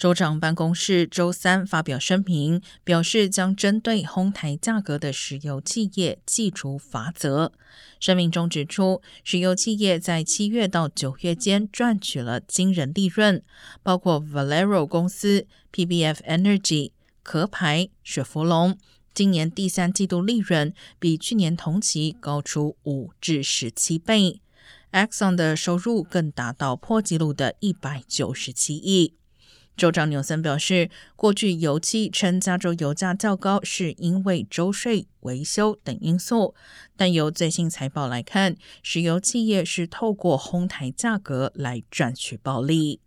州长办公室周三发表声明，表示将针对哄抬价格的石油企业祭出罚则。声明中指出，石油企业在七月到九月间赚取了惊人利润，包括 Valero 公司、PBF Energy、壳牌、雪佛龙，今年第三季度利润比去年同期高出五至十七倍。Exxon 的收入更达到破纪录的一百九十七亿。州长纽森表示，过去油气称加州油价较高是因为州税、维修等因素，但由最新财报来看，石油企业是透过哄抬价格来赚取暴利。